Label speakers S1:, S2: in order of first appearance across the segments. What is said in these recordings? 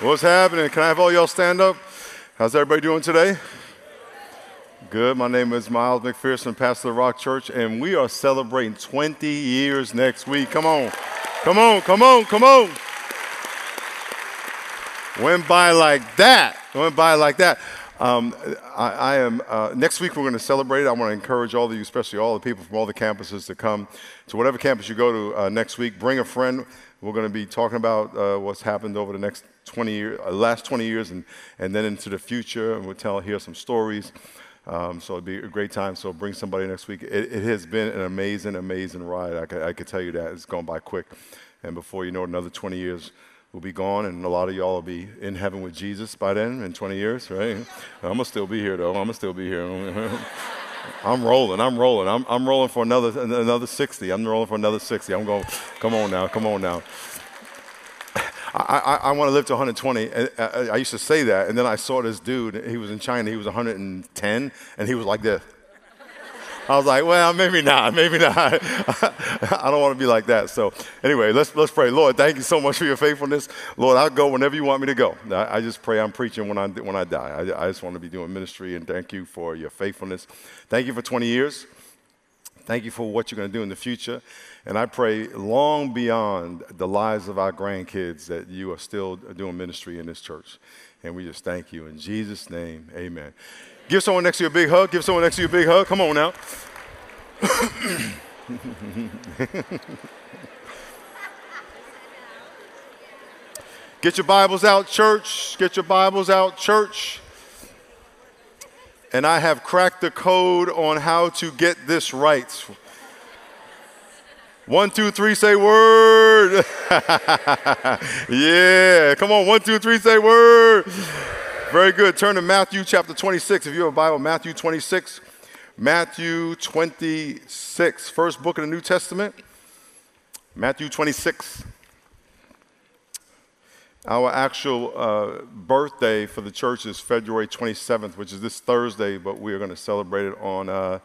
S1: What's happening? Can I have all y'all stand up? How's everybody doing today? Good. My name is Miles McPherson, pastor of Rock Church, and we are celebrating 20 years next week. Come on. Come on, come on, come on. Went by like that. Went by like that. Um, I, I, am, uh, next week we're going to celebrate. I want to encourage all of you, especially all the people from all the campuses, to come to whatever campus you go to uh, next week. Bring a friend. We're going to be talking about uh, what's happened over the next 20 years, uh, last 20 years, and, and then into the future. And we'll tell, hear some stories. Um, so it'll be a great time. So bring somebody next week. It, it has been an amazing, amazing ride. I can, I can tell you that. It's gone by quick. And before you know it, another 20 years will be gone, and a lot of y'all will be in heaven with Jesus by then in 20 years, right? I'm gonna still be here though. I'm gonna still be here. I'm rolling. I'm rolling. I'm, I'm rolling for another another 60. I'm rolling for another 60. I'm going. Come on now. Come on now. I, I, I want to live to 120. I, uh, uh, I used to say that, and then I saw this dude. He was in China. He was 110, and he was like this. I was like, well, maybe not, maybe not. I don't want to be like that. So anyway, let's let's pray. Lord, thank you so much for your faithfulness. Lord, I'll go whenever you want me to go. I, I just pray I'm preaching when I when I die. I, I just want to be doing ministry, and thank you for your faithfulness. Thank you for 20 years. Thank you for what you're going to do in the future. And I pray long beyond the lives of our grandkids that you are still doing ministry in this church. And we just thank you. In Jesus' name, amen. Give someone next to you a big hug. Give someone next to you a big hug. Come on now. Get your Bibles out, church. Get your Bibles out, church. And I have cracked the code on how to get this right. One, two, three, say word. yeah, come on. One, two, three, say word. Very good. Turn to Matthew chapter 26. If you have a Bible, Matthew 26. Matthew 26, first book of the New Testament. Matthew 26. Our actual uh, birthday for the church is February 27th, which is this Thursday, but we are going to celebrate it on uh,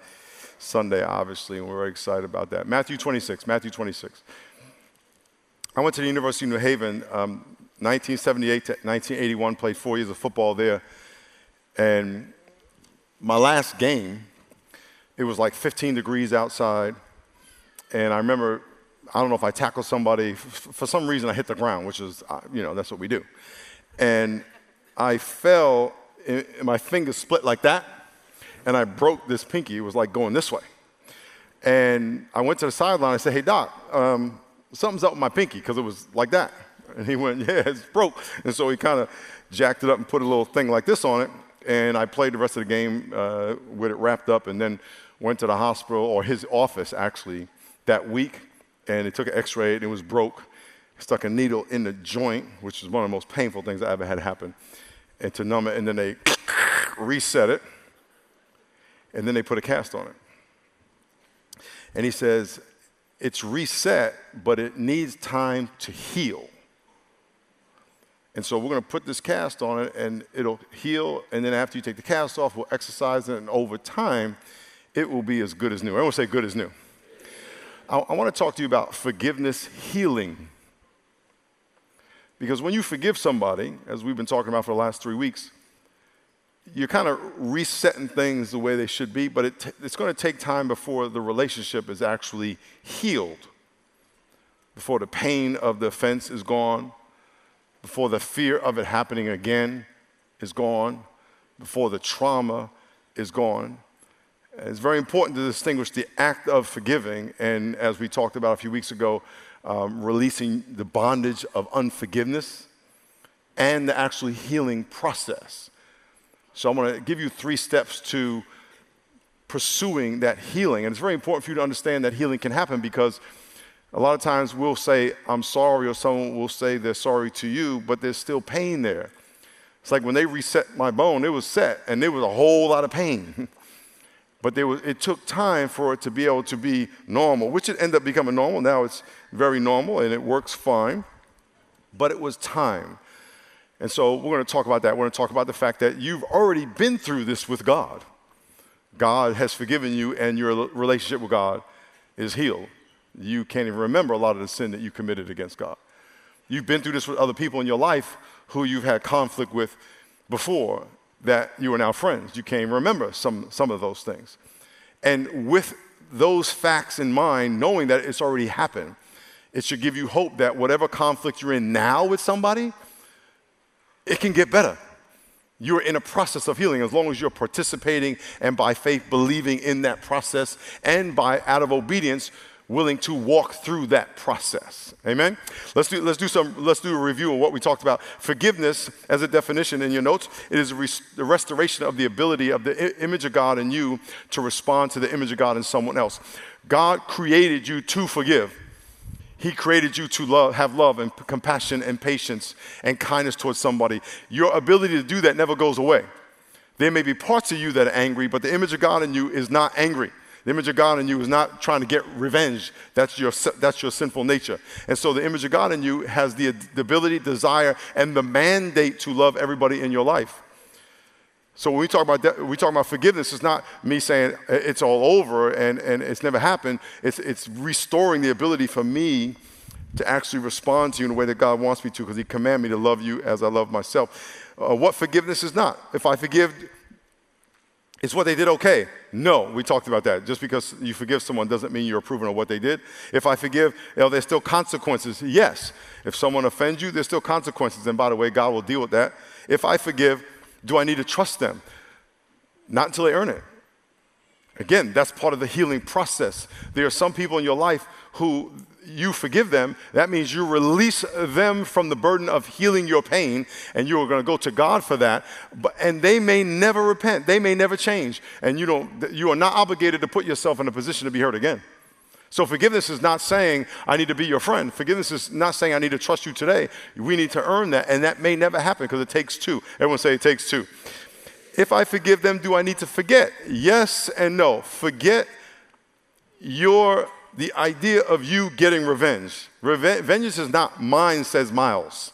S1: Sunday, obviously, and we're very excited about that. Matthew 26, Matthew 26. I went to the University of New Haven um, 1978 to 1981, played four years of football there. And my last game, it was like 15 degrees outside. And I remember, I don't know if I tackled somebody, for some reason I hit the ground, which is, uh, you know, that's what we do. And I fell, and my fingers split like that, and I broke this pinky. It was like going this way. And I went to the sideline. I said, hey, doc, um, something's up with my pinky, because it was like that. And he went, Yeah, it's broke. And so he kind of jacked it up and put a little thing like this on it. And I played the rest of the game uh, with it wrapped up and then went to the hospital or his office actually that week. And they took an x ray and it was broke. Stuck a needle in the joint, which is one of the most painful things I ever had happen, and to numb it. And then they reset it. And then they put a cast on it. And he says, It's reset, but it needs time to heal. And so we're going to put this cast on it and it'll heal. And then after you take the cast off, we'll exercise it. And over time, it will be as good as new. To say good as new. I, I want to talk to you about forgiveness healing. Because when you forgive somebody, as we've been talking about for the last three weeks, you're kind of resetting things the way they should be, but it t- it's going to take time before the relationship is actually healed, before the pain of the offense is gone, before the fear of it happening again is gone, before the trauma is gone. It's very important to distinguish the act of forgiving and, as we talked about a few weeks ago, um, releasing the bondage of unforgiveness and the actually healing process. So, I'm going to give you three steps to pursuing that healing. And it's very important for you to understand that healing can happen because a lot of times we'll say, I'm sorry, or someone will say they're sorry to you, but there's still pain there. It's like when they reset my bone, it was set and there was a whole lot of pain. but was, it took time for it to be able to be normal, which it ended up becoming normal. Now it's very normal and it works fine. But it was time. And so we're going to talk about that. We're going to talk about the fact that you've already been through this with God. God has forgiven you, and your relationship with God is healed you can't even remember a lot of the sin that you committed against God. You've been through this with other people in your life who you've had conflict with before that you are now friends. You can't remember some, some of those things. And with those facts in mind, knowing that it's already happened, it should give you hope that whatever conflict you're in now with somebody, it can get better. You're in a process of healing as long as you're participating and by faith believing in that process and by out of obedience willing to walk through that process. Amen. Let's do let's do some let's do a review of what we talked about. Forgiveness as a definition in your notes, it is res- the restoration of the ability of the I- image of God in you to respond to the image of God in someone else. God created you to forgive. He created you to love, have love and compassion and patience and kindness towards somebody. Your ability to do that never goes away. There may be parts of you that are angry, but the image of God in you is not angry. The image of God in you is not trying to get revenge. That's your, that's your sinful nature. And so the image of God in you has the, the ability, desire, and the mandate to love everybody in your life. So when we talk about we talk about forgiveness, it's not me saying it's all over and, and it's never happened. It's, it's restoring the ability for me to actually respond to you in the way that God wants me to because He commanded me to love you as I love myself. Uh, what forgiveness is not. If I forgive, it's what they did okay. No, we talked about that. Just because you forgive someone doesn't mean you're approving of what they did. If I forgive, you know, there's still consequences. Yes. If someone offends you, there's still consequences. And by the way, God will deal with that. If I forgive, do I need to trust them? Not until they earn it. Again, that's part of the healing process. There are some people in your life who you forgive them, that means you release them from the burden of healing your pain, and you are going to go to God for that. But, and they may never repent, they may never change, and you, don't, you are not obligated to put yourself in a position to be hurt again. So, forgiveness is not saying, I need to be your friend. Forgiveness is not saying, I need to trust you today. We need to earn that, and that may never happen because it takes two. Everyone say it takes two. If I forgive them, do I need to forget? Yes and no. Forget your the idea of you getting revenge. Reve- vengeance is not mine, says Miles.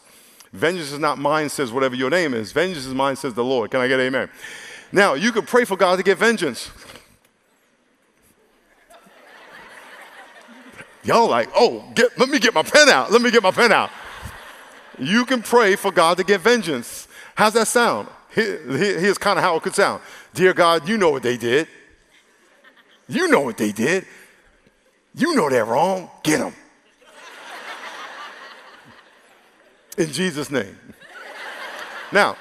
S1: Vengeance is not mine, says whatever your name is. Vengeance is mine, says the Lord. Can I get amen? Now, you can pray for God to get vengeance. Y'all like, oh, get, let me get my pen out. Let me get my pen out. You can pray for God to get vengeance. How's that sound? Here, here's kind of how it could sound. Dear God, you know what they did. You know what they did. You know they're wrong. Get them. In Jesus' name. Now,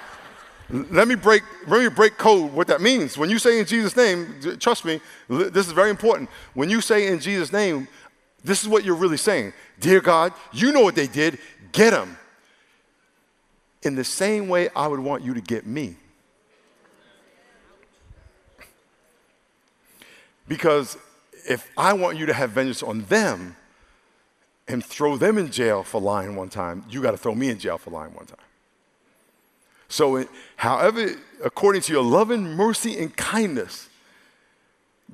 S1: let me break let me break code what that means. When you say in Jesus' name, trust me, this is very important. When you say in Jesus' name, this is what you're really saying. Dear God, you know what they did. Get them. In the same way I would want you to get me. Because if I want you to have vengeance on them and throw them in jail for lying one time, you got to throw me in jail for lying one time. So, however, according to your loving mercy and kindness,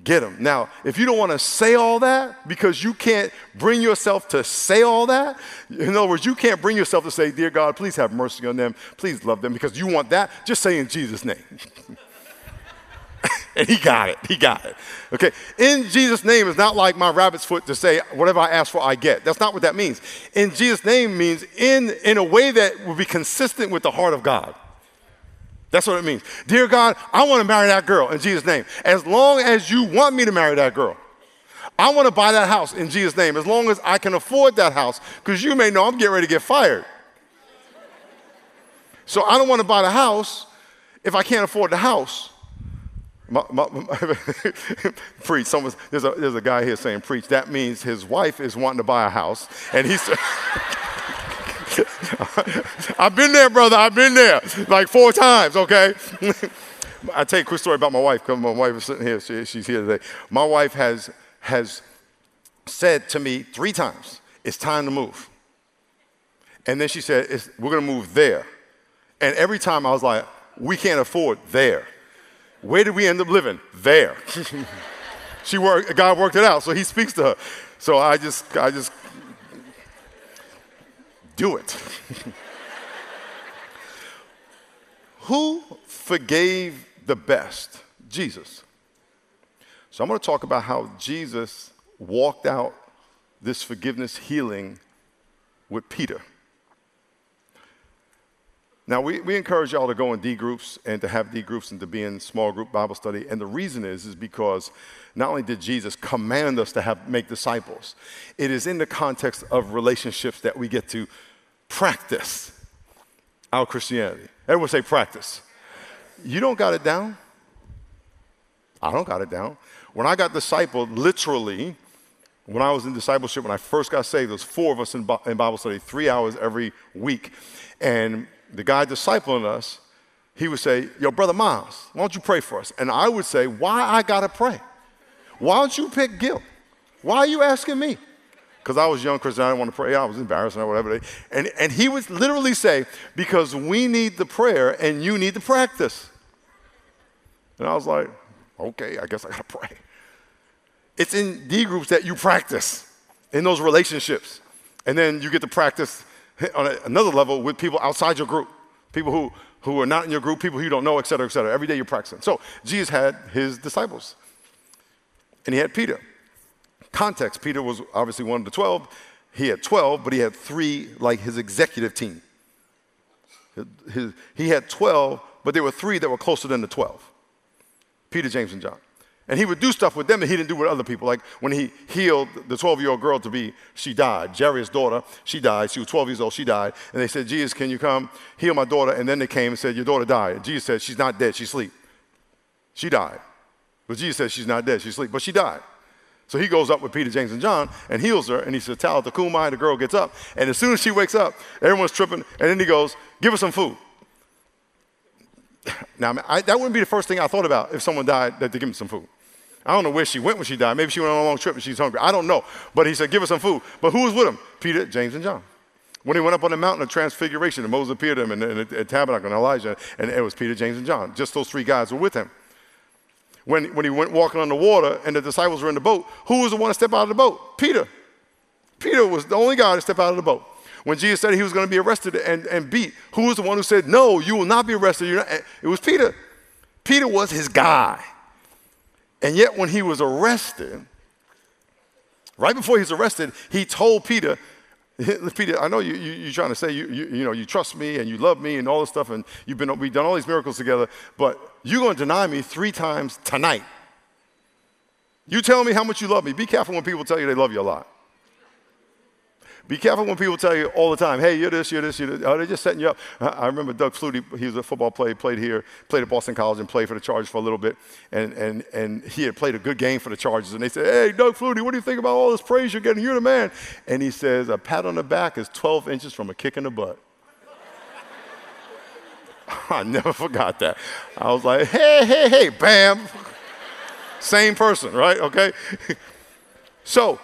S1: get them. Now, if you don't want to say all that because you can't bring yourself to say all that, in other words, you can't bring yourself to say, Dear God, please have mercy on them, please love them, because you want that, just say in Jesus' name. and he got it. He got it. Okay. In Jesus' name is not like my rabbit's foot to say, whatever I ask for, I get. That's not what that means. In Jesus' name means in, in a way that will be consistent with the heart of God. That's what it means. Dear God, I want to marry that girl in Jesus' name. As long as you want me to marry that girl. I want to buy that house in Jesus' name, as long as I can afford that house, because you may know I'm getting ready to get fired. So I don't want to buy the house if I can't afford the house. My, my, my, preach. Someone, there's, a, there's a guy here saying preach. That means his wife is wanting to buy a house. And he's, I've been there, brother. I've been there like four times, okay? I tell you a quick story about my wife because my wife is sitting here. She, she's here today. My wife has, has said to me three times, it's time to move. And then she said, we're going to move there. And every time I was like, we can't afford there. Where did we end up living? There. she worked, God worked it out, so he speaks to her. So I just, I just do it. Who forgave the best? Jesus. So I'm going to talk about how Jesus walked out this forgiveness healing with Peter. Now, we, we encourage y'all to go in D groups and to have D groups and to be in small group Bible study. And the reason is, is because not only did Jesus command us to have, make disciples, it is in the context of relationships that we get to practice our Christianity. Everyone say practice. You don't got it down. I don't got it down. When I got discipled, literally, when I was in discipleship, when I first got saved, there was four of us in, in Bible study, three hours every week. And the guy discipling us, he would say, Yo, Brother Miles, why don't you pray for us? And I would say, Why I gotta pray? Why don't you pick guilt? Why are you asking me? Because I was young Christian, I didn't want to pray. I was embarrassed or whatever. And, and he would literally say, Because we need the prayer and you need the practice. And I was like, Okay, I guess I gotta pray. It's in D groups that you practice in those relationships. And then you get to practice on another level with people outside your group, people who, who are not in your group, people who you don't know, et cetera, et cetera. Every day you're practicing. So Jesus had his disciples, and he had Peter. Context Peter was obviously one of the 12. He had 12, but he had three, like his executive team. He had 12, but there were three that were closer than the 12 Peter, James, and John. And he would do stuff with them that he didn't do with other people. Like when he healed the 12 year old girl to be, she died. Jairus' daughter, she died. She was 12 years old, she died. And they said, Jesus, can you come heal my daughter? And then they came and said, Your daughter died. And Jesus said, She's not dead, she's asleep. She died. But Jesus said, She's not dead, she's asleep. But she died. So he goes up with Peter, James, and John and heals her. And he says, Talitha Kumai. The girl gets up. And as soon as she wakes up, everyone's tripping. And then he goes, Give her some food. Now, I, that wouldn't be the first thing I thought about if someone died, that they give him some food. I don't know where she went when she died. Maybe she went on a long trip and she's hungry. I don't know. But he said, Give us some food. But who was with him? Peter, James, and John. When he went up on the mountain of transfiguration, and Moses appeared to him in the tabernacle, and Elijah, and it was Peter, James, and John. Just those three guys were with him. When, when he went walking on the water and the disciples were in the boat, who was the one to step out of the boat? Peter. Peter was the only guy to step out of the boat. When Jesus said he was going to be arrested and, and beat, who was the one who said, No, you will not be arrested? Not. It was Peter. Peter was his guy. And yet, when he was arrested, right before he was arrested, he told Peter, Peter, I know you, you, are trying to say you, you, you, know, you trust me and you love me and all this stuff, and you've been, we've done all these miracles together, but you're going to deny me three times tonight. You tell me how much you love me. Be careful when people tell you they love you a lot. Be careful when people tell you all the time, hey, you're this, you're this, you're this. Oh, they're just setting you up. I remember Doug Flutie, he was a football player, played here, played at Boston College and played for the Chargers for a little bit. And, and, and he had played a good game for the Chargers. And they said, hey, Doug Flutie, what do you think about all this praise you're getting? You're the man. And he says, a pat on the back is 12 inches from a kick in the butt. I never forgot that. I was like, hey, hey, hey, bam. Same person, right? Okay. so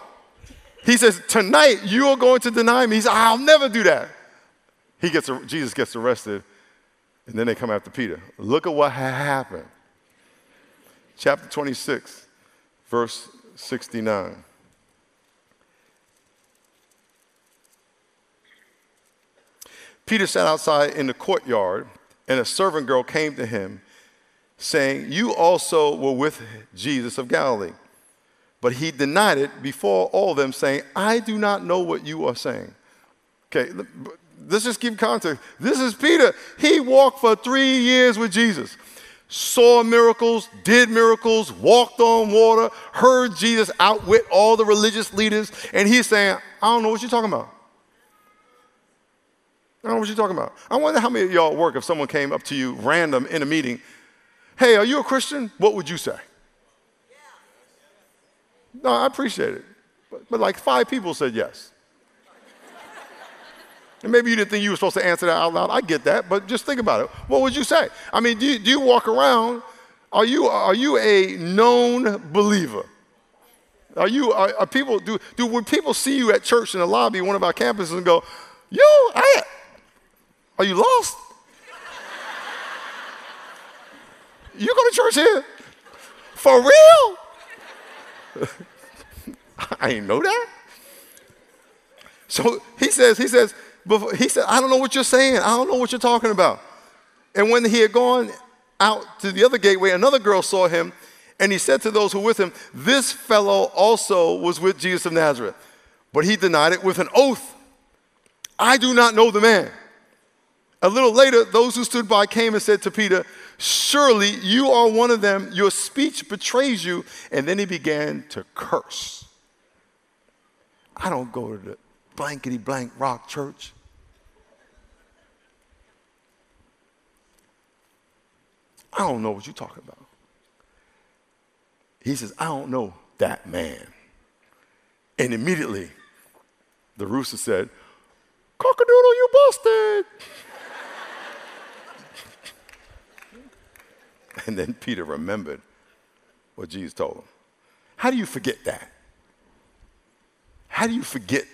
S1: he says, Tonight you are going to deny me. He says, I'll never do that. He gets, Jesus gets arrested, and then they come after Peter. Look at what happened. Chapter 26, verse 69. Peter sat outside in the courtyard, and a servant girl came to him, saying, You also were with Jesus of Galilee. But he denied it before all of them, saying, I do not know what you are saying. Okay, let's just give context. This is Peter. He walked for three years with Jesus, saw miracles, did miracles, walked on water, heard Jesus outwit all the religious leaders, and he's saying, I don't know what you're talking about. I don't know what you're talking about. I wonder how many of y'all work if someone came up to you random in a meeting. Hey, are you a Christian? What would you say? No, I appreciate it. But, but like five people said yes. And maybe you didn't think you were supposed to answer that out loud. I get that, but just think about it. What would you say? I mean, do you, do you walk around? Are you, are you a known believer? Are you, are, are, people, do, do, when people see you at church in the lobby, one of our campuses, and go, yo, I, are you lost? you go to church here? For real? I didn't know that. So he says, he says, he said, I don't know what you're saying. I don't know what you're talking about. And when he had gone out to the other gateway, another girl saw him, and he said to those who were with him, This fellow also was with Jesus of Nazareth. But he denied it with an oath. I do not know the man. A little later, those who stood by came and said to Peter, Surely you are one of them. Your speech betrays you. And then he began to curse. I don't go to the blankety blank rock church. I don't know what you're talking about. He says, I don't know that man. And immediately, the rooster said, Cockadoodle, you busted. and then Peter remembered what Jesus told him. How do you forget that? How do you forget?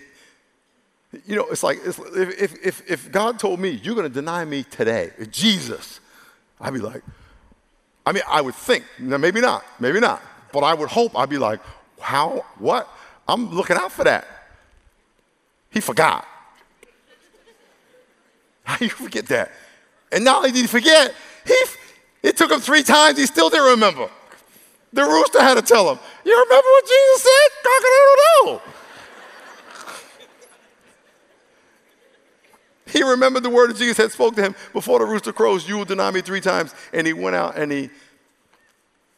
S1: You know, it's like it's, if, if, if God told me, you're going to deny me today, Jesus, I'd be like, I mean, I would think, maybe not, maybe not, but I would hope I'd be like, how, what? I'm looking out for that. He forgot. How do you forget that? And not only did he forget, he, took him three times, he still didn't remember. The rooster had to tell him, You remember what Jesus said? He remembered the word that Jesus had spoke to him before the rooster crows, you will deny me three times. And he went out and he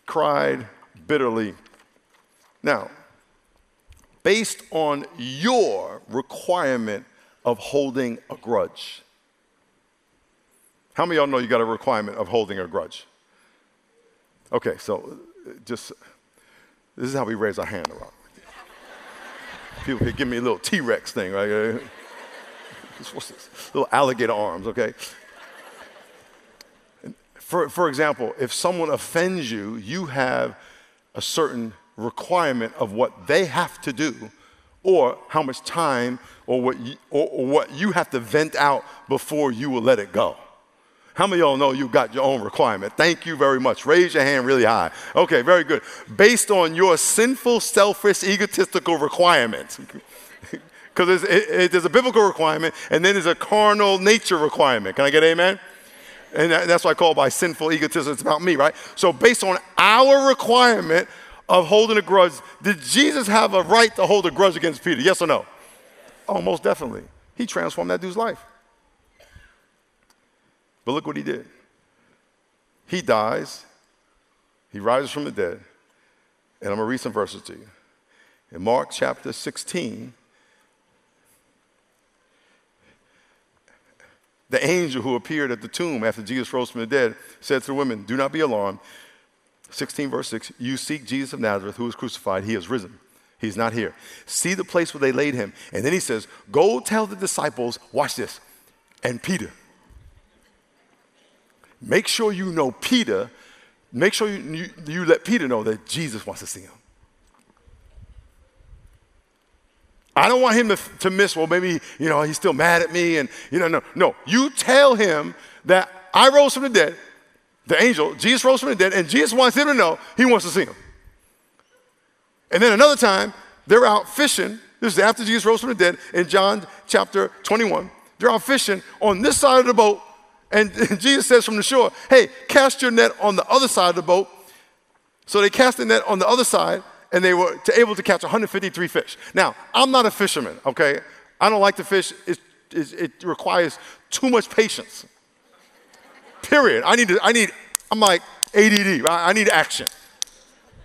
S1: cried bitterly. Now, based on your requirement of holding a grudge. How many of y'all know you got a requirement of holding a grudge? Okay, so uh, just this is how we raise our hand around. People can give me a little T Rex thing, right? What's this? Little alligator arms, okay? For, for example, if someone offends you, you have a certain requirement of what they have to do or how much time or what you, or, or what you have to vent out before you will let it go. How many of y'all know you've got your own requirement? Thank you very much. Raise your hand really high. Okay, very good. Based on your sinful, selfish, egotistical requirements. Because there's a biblical requirement and then there's a carnal nature requirement. Can I get amen? And that's what I call by sinful egotism. It's about me, right? So, based on our requirement of holding a grudge, did Jesus have a right to hold a grudge against Peter? Yes or no? Oh, most definitely. He transformed that dude's life. But look what he did. He dies, he rises from the dead, and I'm going to read some verses to you. In Mark chapter 16, the angel who appeared at the tomb after Jesus rose from the dead said to the women, Do not be alarmed. 16, verse 6 You seek Jesus of Nazareth, who was crucified. He has risen. He's not here. See the place where they laid him. And then he says, Go tell the disciples, watch this, and Peter. Make sure you know Peter. Make sure you, you, you let Peter know that Jesus wants to see him. I don't want him to, to miss, well, maybe, you know, he's still mad at me. And, you know, no, no. You tell him that I rose from the dead, the angel, Jesus rose from the dead, and Jesus wants him to know he wants to see him. And then another time, they're out fishing. This is after Jesus rose from the dead in John chapter 21. They're out fishing on this side of the boat. And, Jesus says from the shore, hey, cast your net on the other side of the boat. So they cast the net on the other side and they were able to catch 153 fish. Now, I'm not a fisherman, okay? I don't like to fish. It, it, it requires too much patience. Period. I need to, I need, I'm like ADD, right? I need action.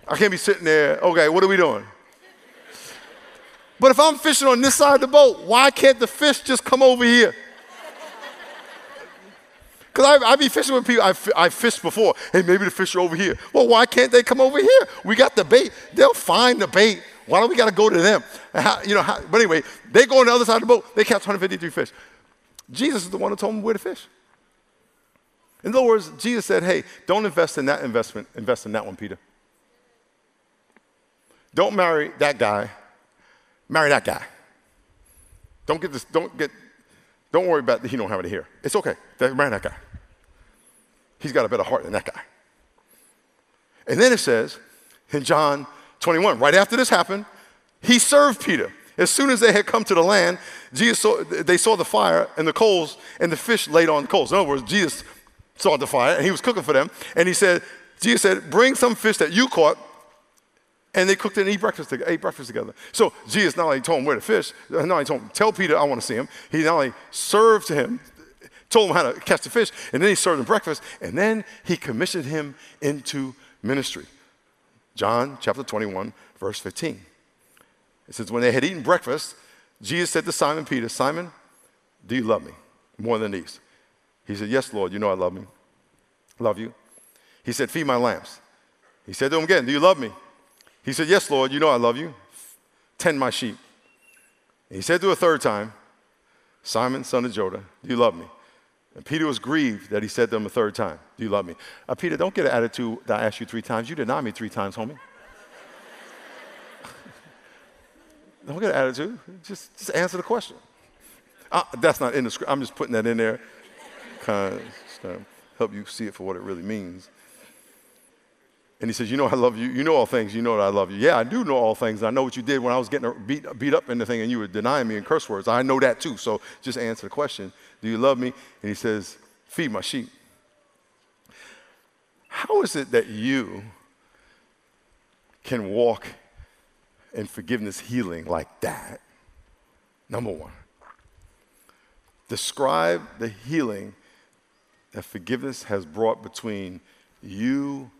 S1: I can't be sitting there, okay, what are we doing? But if I'm fishing on this side of the boat, why can't the fish just come over here? Because I, I be fishing with people, I, I fished before. Hey, maybe the fish are over here. Well, why can't they come over here? We got the bait. They'll find the bait. Why don't we got to go to them? How, you know, how, but anyway, they go on the other side of the boat. They catch 153 fish. Jesus is the one who told them where to fish. In other words, Jesus said, hey, don't invest in that investment. Invest in that one, Peter. Don't marry that guy. Marry that guy. Don't get this, don't get, don't worry about he don't have it here. It's okay. Marry that guy. He's got a better heart than that guy. And then it says in John 21, right after this happened, he served Peter. As soon as they had come to the land, Jesus saw, they saw the fire and the coals and the fish laid on the coals. In other words, Jesus saw the fire and he was cooking for them. And he said, Jesus said, bring some fish that you caught. And they cooked it and ate breakfast, ate breakfast together. So Jesus not only told him where to fish, not only told him, tell Peter I want to see him. He not only served to him, told him how to catch the fish, and then he served him breakfast, and then he commissioned him into ministry. John chapter 21, verse 15. It says, When they had eaten breakfast, Jesus said to Simon Peter, Simon, do you love me more than these? He said, Yes, Lord, you know I love me. Love you. He said, Feed my lambs. He said to him again, Do you love me? He said, Yes, Lord, you know I love you. Tend my sheep. And he said to a third time, Simon, son of Jonah, do you love me? And Peter was grieved that he said to him a third time, Do you love me? Uh, Peter, don't get an attitude that I asked you three times. You denied me three times, homie. don't get an attitude. Just, just answer the question. Uh, that's not in the script. I'm just putting that in there, kind of help you see it for what it really means. And he says, You know, I love you. You know all things. You know that I love you. Yeah, I do know all things. I know what you did when I was getting beat, beat up in the thing and you were denying me in curse words. I know that too. So just answer the question Do you love me? And he says, Feed my sheep. How is it that you can walk in forgiveness healing like that? Number one, describe the healing that forgiveness has brought between you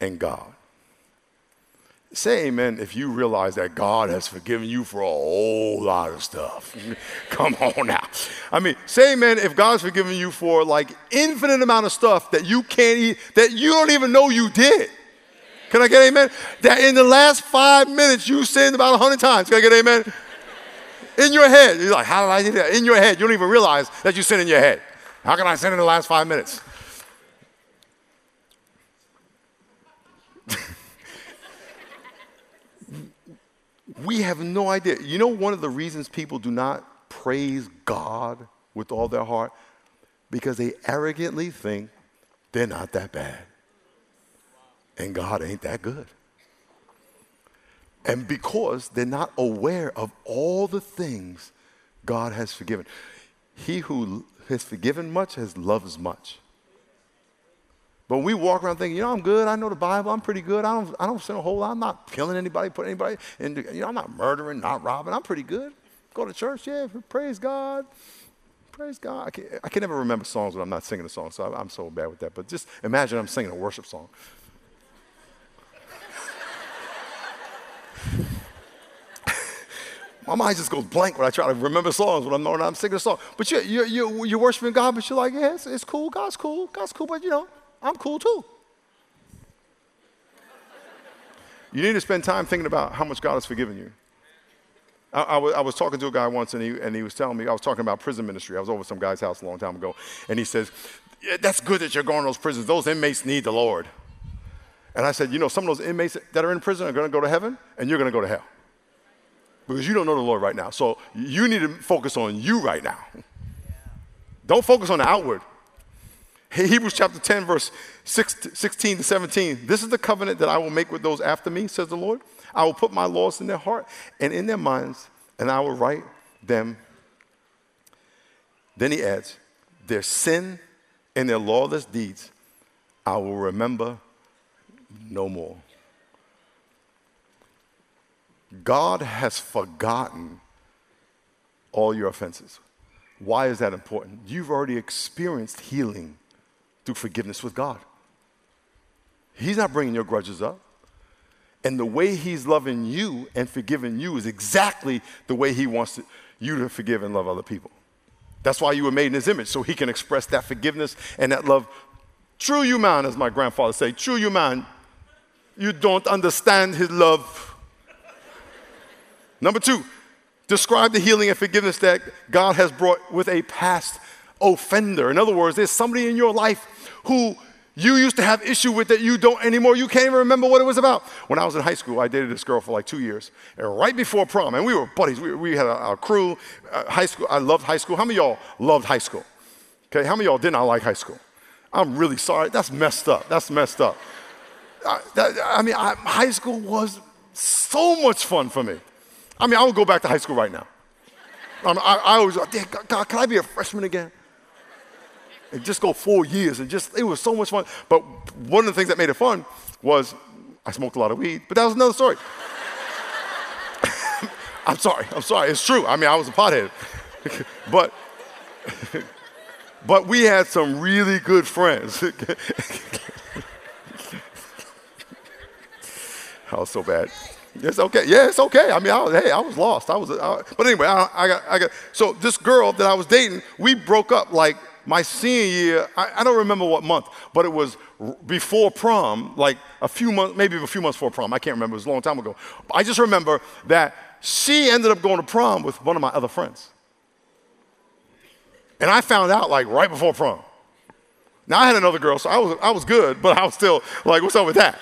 S1: and God. Say amen if you realize that God has forgiven you for a whole lot of stuff. Come on now. I mean, say amen if God's forgiven you for like infinite amount of stuff that you can't eat, that you don't even know you did. Can I get amen? That in the last five minutes you sinned about a hundred times. Can I get amen? In your head. You're like, how did I do that? In your head. You don't even realize that you sin in your head. How can I sin in the last five minutes? We have no idea. You know, one of the reasons people do not praise God with all their heart? Because they arrogantly think they're not that bad. And God ain't that good. And because they're not aware of all the things God has forgiven. He who has forgiven much has loves much. But we walk around thinking, you know, I'm good. I know the Bible. I'm pretty good. I don't, I don't sin a whole lot. I'm not killing anybody, putting anybody, and you know, I'm not murdering, not robbing. I'm pretty good. Go to church, yeah. Praise God. Praise God. I can, I can never remember songs when I'm not singing a song, so I, I'm so bad with that. But just imagine I'm singing a worship song. My mind just goes blank when I try to remember songs when I'm when I'm singing a song. But you, you, you, you're worshiping God, but you're like, yeah, it's, it's cool. God's cool. God's cool, but you know, I'm cool too. You need to spend time thinking about how much God has forgiven you. I, I, was, I, was, talking to a guy once, and he, and he was telling me, I was talking about prison ministry. I was over some guy's house a long time ago, and he says, yeah, That's good that you're going to those prisons. Those inmates need the Lord. And I said, You know, some of those inmates that are in prison are going to go to heaven, and you're going to go to hell. Because you don't know the Lord right now. So you need to focus on you right now. Don't focus on the outward. Hebrews chapter 10, verse 16 to 17. This is the covenant that I will make with those after me, says the Lord. I will put my laws in their heart and in their minds, and I will write them. Then he adds, their sin and their lawless deeds I will remember no more. God has forgotten all your offenses. Why is that important? You've already experienced healing through forgiveness with God. He's not bringing your grudges up. And the way He's loving you and forgiving you is exactly the way He wants you to forgive and love other people. That's why you were made in His image, so He can express that forgiveness and that love. True you man, as my grandfather said, true you man, you don't understand His love. Number two, describe the healing and forgiveness that God has brought with a past offender. In other words, there's somebody in your life who you used to have issue with that you don't anymore. You can't even remember what it was about. When I was in high school, I dated this girl for like two years. And right before prom, and we were buddies. We, we had a crew. Uh, high school, I loved high school. How many y'all loved high school? Okay, how many y'all did not like high school? I'm really sorry. That's messed up. That's messed up. I, that, I mean, I, high school was so much fun for me. I mean, I would go back to high school right now. I, I, always, God, can I be a freshman again? And just go four years and just, it was so much fun. But one of the things that made it fun was I smoked a lot of weed, but that was another story. I'm sorry, I'm sorry, it's true. I mean, I was a pothead. but but we had some really good friends. I was so bad. It's okay. Yeah, it's okay. I mean, I was, hey, I was lost. I was, I, but anyway, I, I, got, I got. So this girl that I was dating, we broke up like my senior year. I, I don't remember what month, but it was before prom, like a few months, maybe a few months before prom. I can't remember. It was a long time ago. I just remember that she ended up going to prom with one of my other friends, and I found out like right before prom. Now I had another girl, so I was I was good, but I was still like, what's up with that?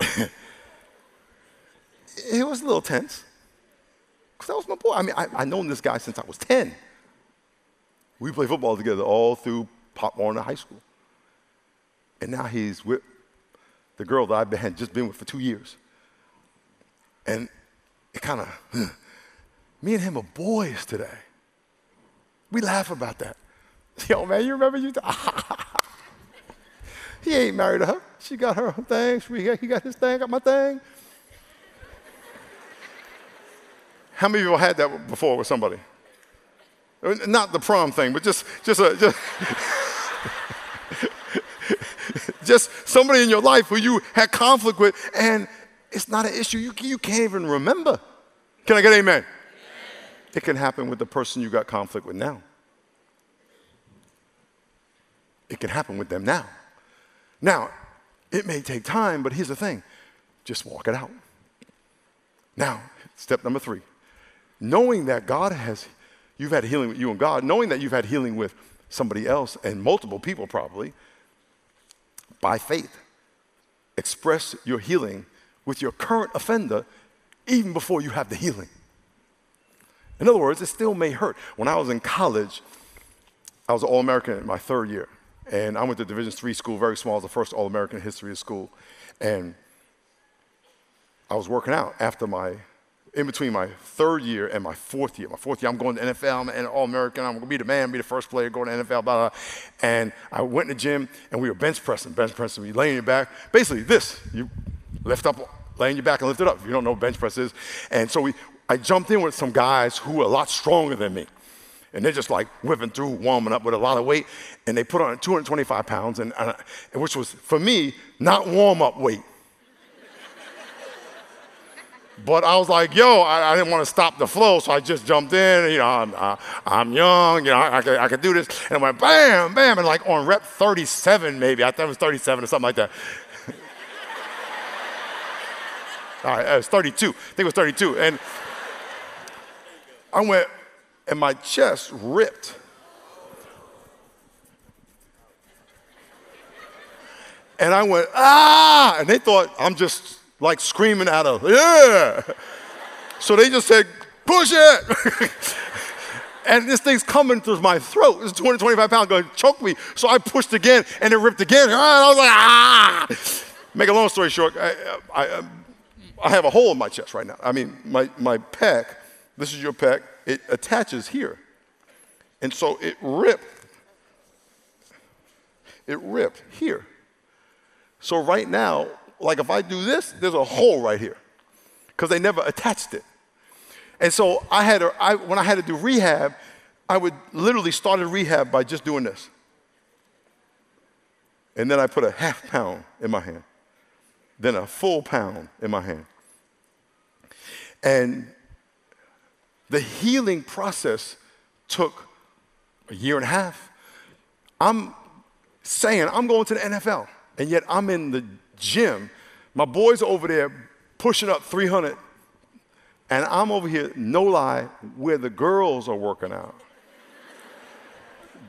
S1: it was a little tense. Because that was my boy. I mean, I, I known this guy since I was 10. We played football together all through Pop Warner High School. And now he's with the girl that I had just been with for two years. And it kind of, me and him are boys today. We laugh about that. Yo, man, you remember you? he ain't married to her. She got her own thing. He got his thing, got my thing. How many of you had that before with somebody? Not the prom thing, but just just a, just, just somebody in your life who you had conflict with, and it's not an issue you, you can't even remember. Can I get amen? amen? It can happen with the person you got conflict with now. It can happen with them now. Now, it may take time, but here's the thing just walk it out. Now, step number three knowing that God has, you've had healing with you and God, knowing that you've had healing with somebody else and multiple people probably, by faith, express your healing with your current offender even before you have the healing. In other words, it still may hurt. When I was in college, I was an All American in my third year. And I went to Division three school, very small, it was the first All American in history of school. And I was working out after my in between my third year and my fourth year. My fourth year, I'm going to NFL, I'm an All American, I'm to be the man, be the first player going to NFL, blah, blah. And I went in the gym and we were bench pressing, bench pressing, you laying your back. Basically, this, you lift up, laying your back and lift it up. If you don't know bench press is. And so we, I jumped in with some guys who were a lot stronger than me. And they're just like whipping through, warming up with a lot of weight. And they put on 225 pounds, and, and which was, for me, not warm up weight. But I was like, yo, I, I didn't want to stop the flow, so I just jumped in. You know, I'm, uh, I'm young, you know, I, I, could, I could do this. And I went bam, bam, and like on rep 37, maybe. I thought it was 37 or something like that. All right, it was 32. I think it was 32. And I went, and my chest ripped. And I went, ah! And they thought I'm just like screaming out of, yeah. So they just said, push it. and this thing's coming through my throat. It's 225 pounds going to choke me. So I pushed again and it ripped again. And I was like, ah. Make a long story short, I, I, I have a hole in my chest right now. I mean, my, my pec, this is your pec, it attaches here. And so it ripped. It ripped here. So right now, like if I do this, there's a hole right here because they never attached it. And so I had, to, when I had to do rehab, I would literally start a rehab by just doing this. And then I put a half pound in my hand, then a full pound in my hand. And the healing process took a year and a half. I'm saying I'm going to the NFL, and yet I'm in the gym. My boys over there pushing up 300, and I'm over here, no lie, where the girls are working out.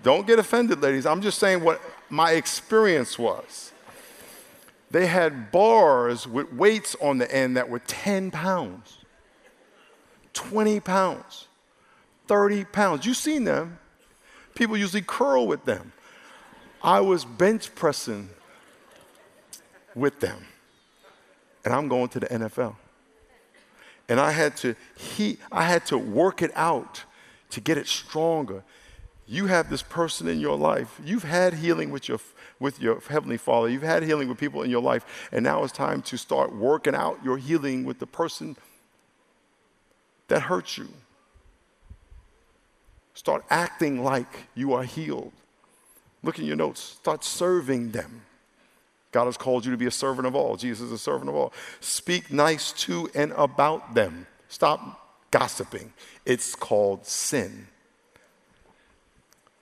S1: Don't get offended, ladies. I'm just saying what my experience was. They had bars with weights on the end that were 10 pounds, 20 pounds, 30 pounds. You've seen them. People usually curl with them. I was bench pressing with them. And I'm going to the NFL. And I had to he I had to work it out to get it stronger. You have this person in your life. You've had healing with your with your heavenly Father. You've had healing with people in your life, and now it's time to start working out your healing with the person that hurt you. Start acting like you are healed. Look in your notes. Start serving them. God has called you to be a servant of all. Jesus is a servant of all. Speak nice to and about them. Stop gossiping. It's called sin.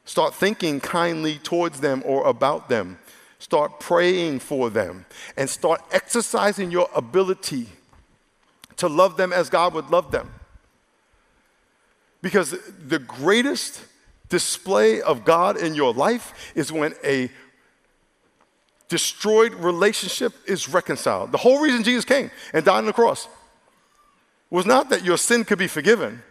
S1: Start thinking kindly towards them or about them. Start praying for them and start exercising your ability to love them as God would love them. Because the greatest display of God in your life is when a destroyed relationship is reconciled. The whole reason Jesus came and died on the cross was not that your sin could be forgiven,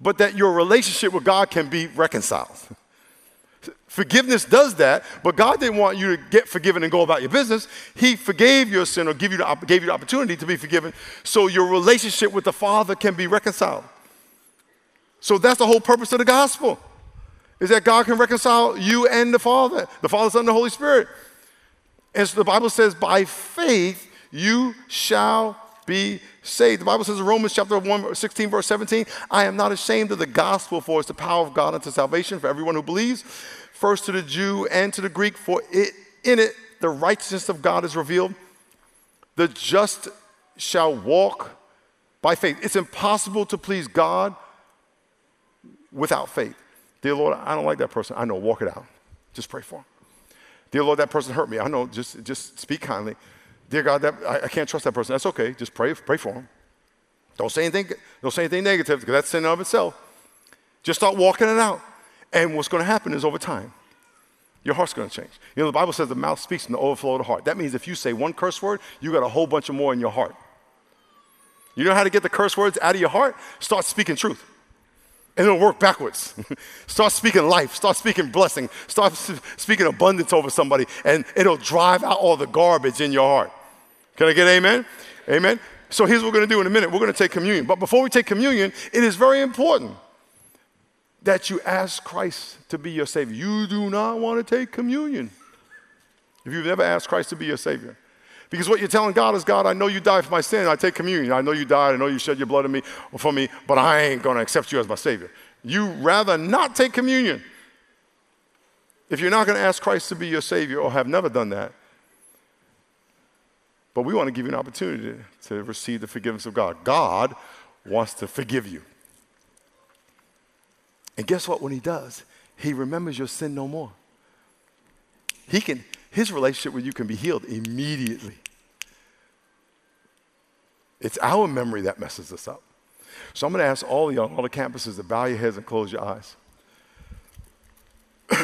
S1: but that your relationship with God can be reconciled. Forgiveness does that, but God didn't want you to get forgiven and go about your business. He forgave your sin or give you the, gave you the opportunity to be forgiven so your relationship with the Father can be reconciled. So that's the whole purpose of the gospel, is that God can reconcile you and the Father, the Father, Son, and the Holy Spirit. And so the Bible says, by faith you shall be saved. The Bible says in Romans chapter 1, 16, verse 17, I am not ashamed of the gospel, for it's the power of God unto salvation for everyone who believes, first to the Jew and to the Greek, for it, in it the righteousness of God is revealed. The just shall walk by faith. It's impossible to please God without faith. Dear Lord, I don't like that person. I know, walk it out. Just pray for him. Dear Lord, that person hurt me. I know, just, just speak kindly. Dear God, that, I, I can't trust that person. That's okay. Just pray, pray for him. Don't say anything, don't say anything negative because that's sin of itself. Just start walking it out. And what's going to happen is over time, your heart's going to change. You know, the Bible says the mouth speaks from the overflow of the heart. That means if you say one curse word, you got a whole bunch of more in your heart. You know how to get the curse words out of your heart? Start speaking truth and it'll work backwards. start speaking life, start speaking blessing, start speaking abundance over somebody, and it'll drive out all the garbage in your heart. Can I get amen? Amen. So here's what we're going to do in a minute. We're going to take communion. But before we take communion, it is very important that you ask Christ to be your Savior. You do not want to take communion if you've never asked Christ to be your Savior. Because what you're telling God is, God, I know you died for my sin. I take communion. I know you died. I know you shed your blood on me, for me, but I ain't going to accept you as my Savior. You rather not take communion. If you're not going to ask Christ to be your Savior or have never done that, but we want to give you an opportunity to receive the forgiveness of God. God wants to forgive you. And guess what? When He does, He remembers your sin no more. He can, his relationship with you can be healed immediately. It's our memory that messes us up. So I'm going to ask all of you on all the campuses to bow your heads and close your eyes.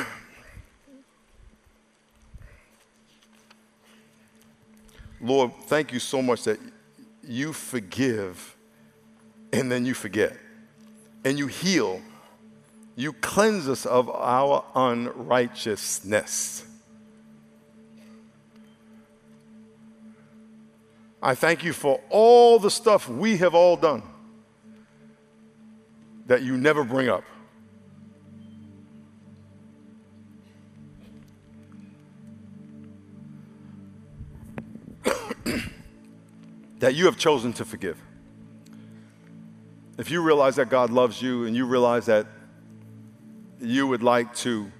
S1: Lord, thank you so much that you forgive and then you forget. And you heal. You cleanse us of our unrighteousness. I thank you for all the stuff we have all done that you never bring up. that you have chosen to forgive. If you realize that God loves you and you realize that you would like to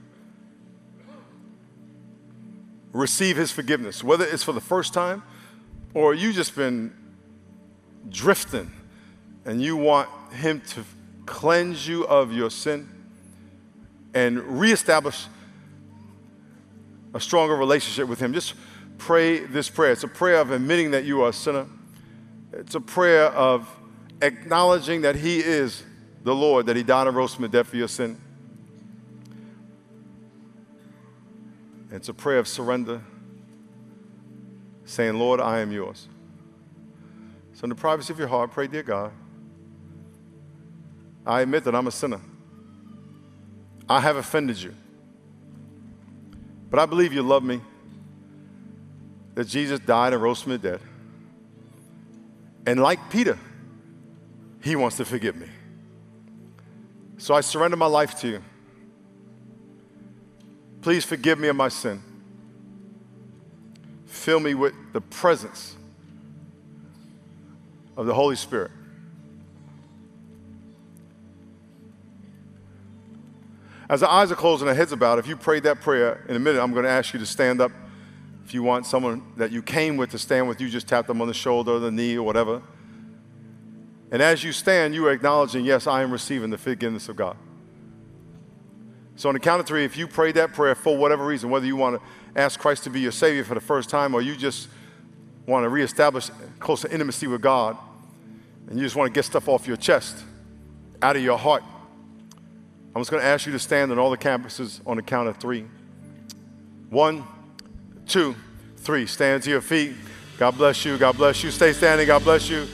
S1: receive his forgiveness, whether it's for the first time or you just been drifting and you want him to cleanse you of your sin and reestablish a stronger relationship with him, just pray this prayer. It's a prayer of admitting that you are a sinner. It's a prayer of acknowledging that he is the Lord, that he died and rose from the dead for your sin. It's a prayer of surrender saying, Lord, I am yours. So, in the privacy of your heart, pray, Dear God, I admit that I'm a sinner. I have offended you. But I believe you love me, that Jesus died and rose from the dead. And like Peter, he wants to forgive me. So I surrender my life to you. Please forgive me of my sin fill me with the presence of the Holy Spirit. As the eyes are closed and the heads bowed, if you prayed that prayer, in a minute I'm going to ask you to stand up. If you want someone that you came with to stand with you, just tap them on the shoulder or the knee or whatever. And as you stand, you are acknowledging, yes, I am receiving the forgiveness of God. So, on the count of three, if you prayed that prayer for whatever reason, whether you want to ask Christ to be your Savior for the first time or you just want to reestablish closer intimacy with God and you just want to get stuff off your chest, out of your heart, I'm just going to ask you to stand on all the campuses on the count of three. One, two, three. Stand to your feet. God bless you. God bless you. Stay standing. God bless you.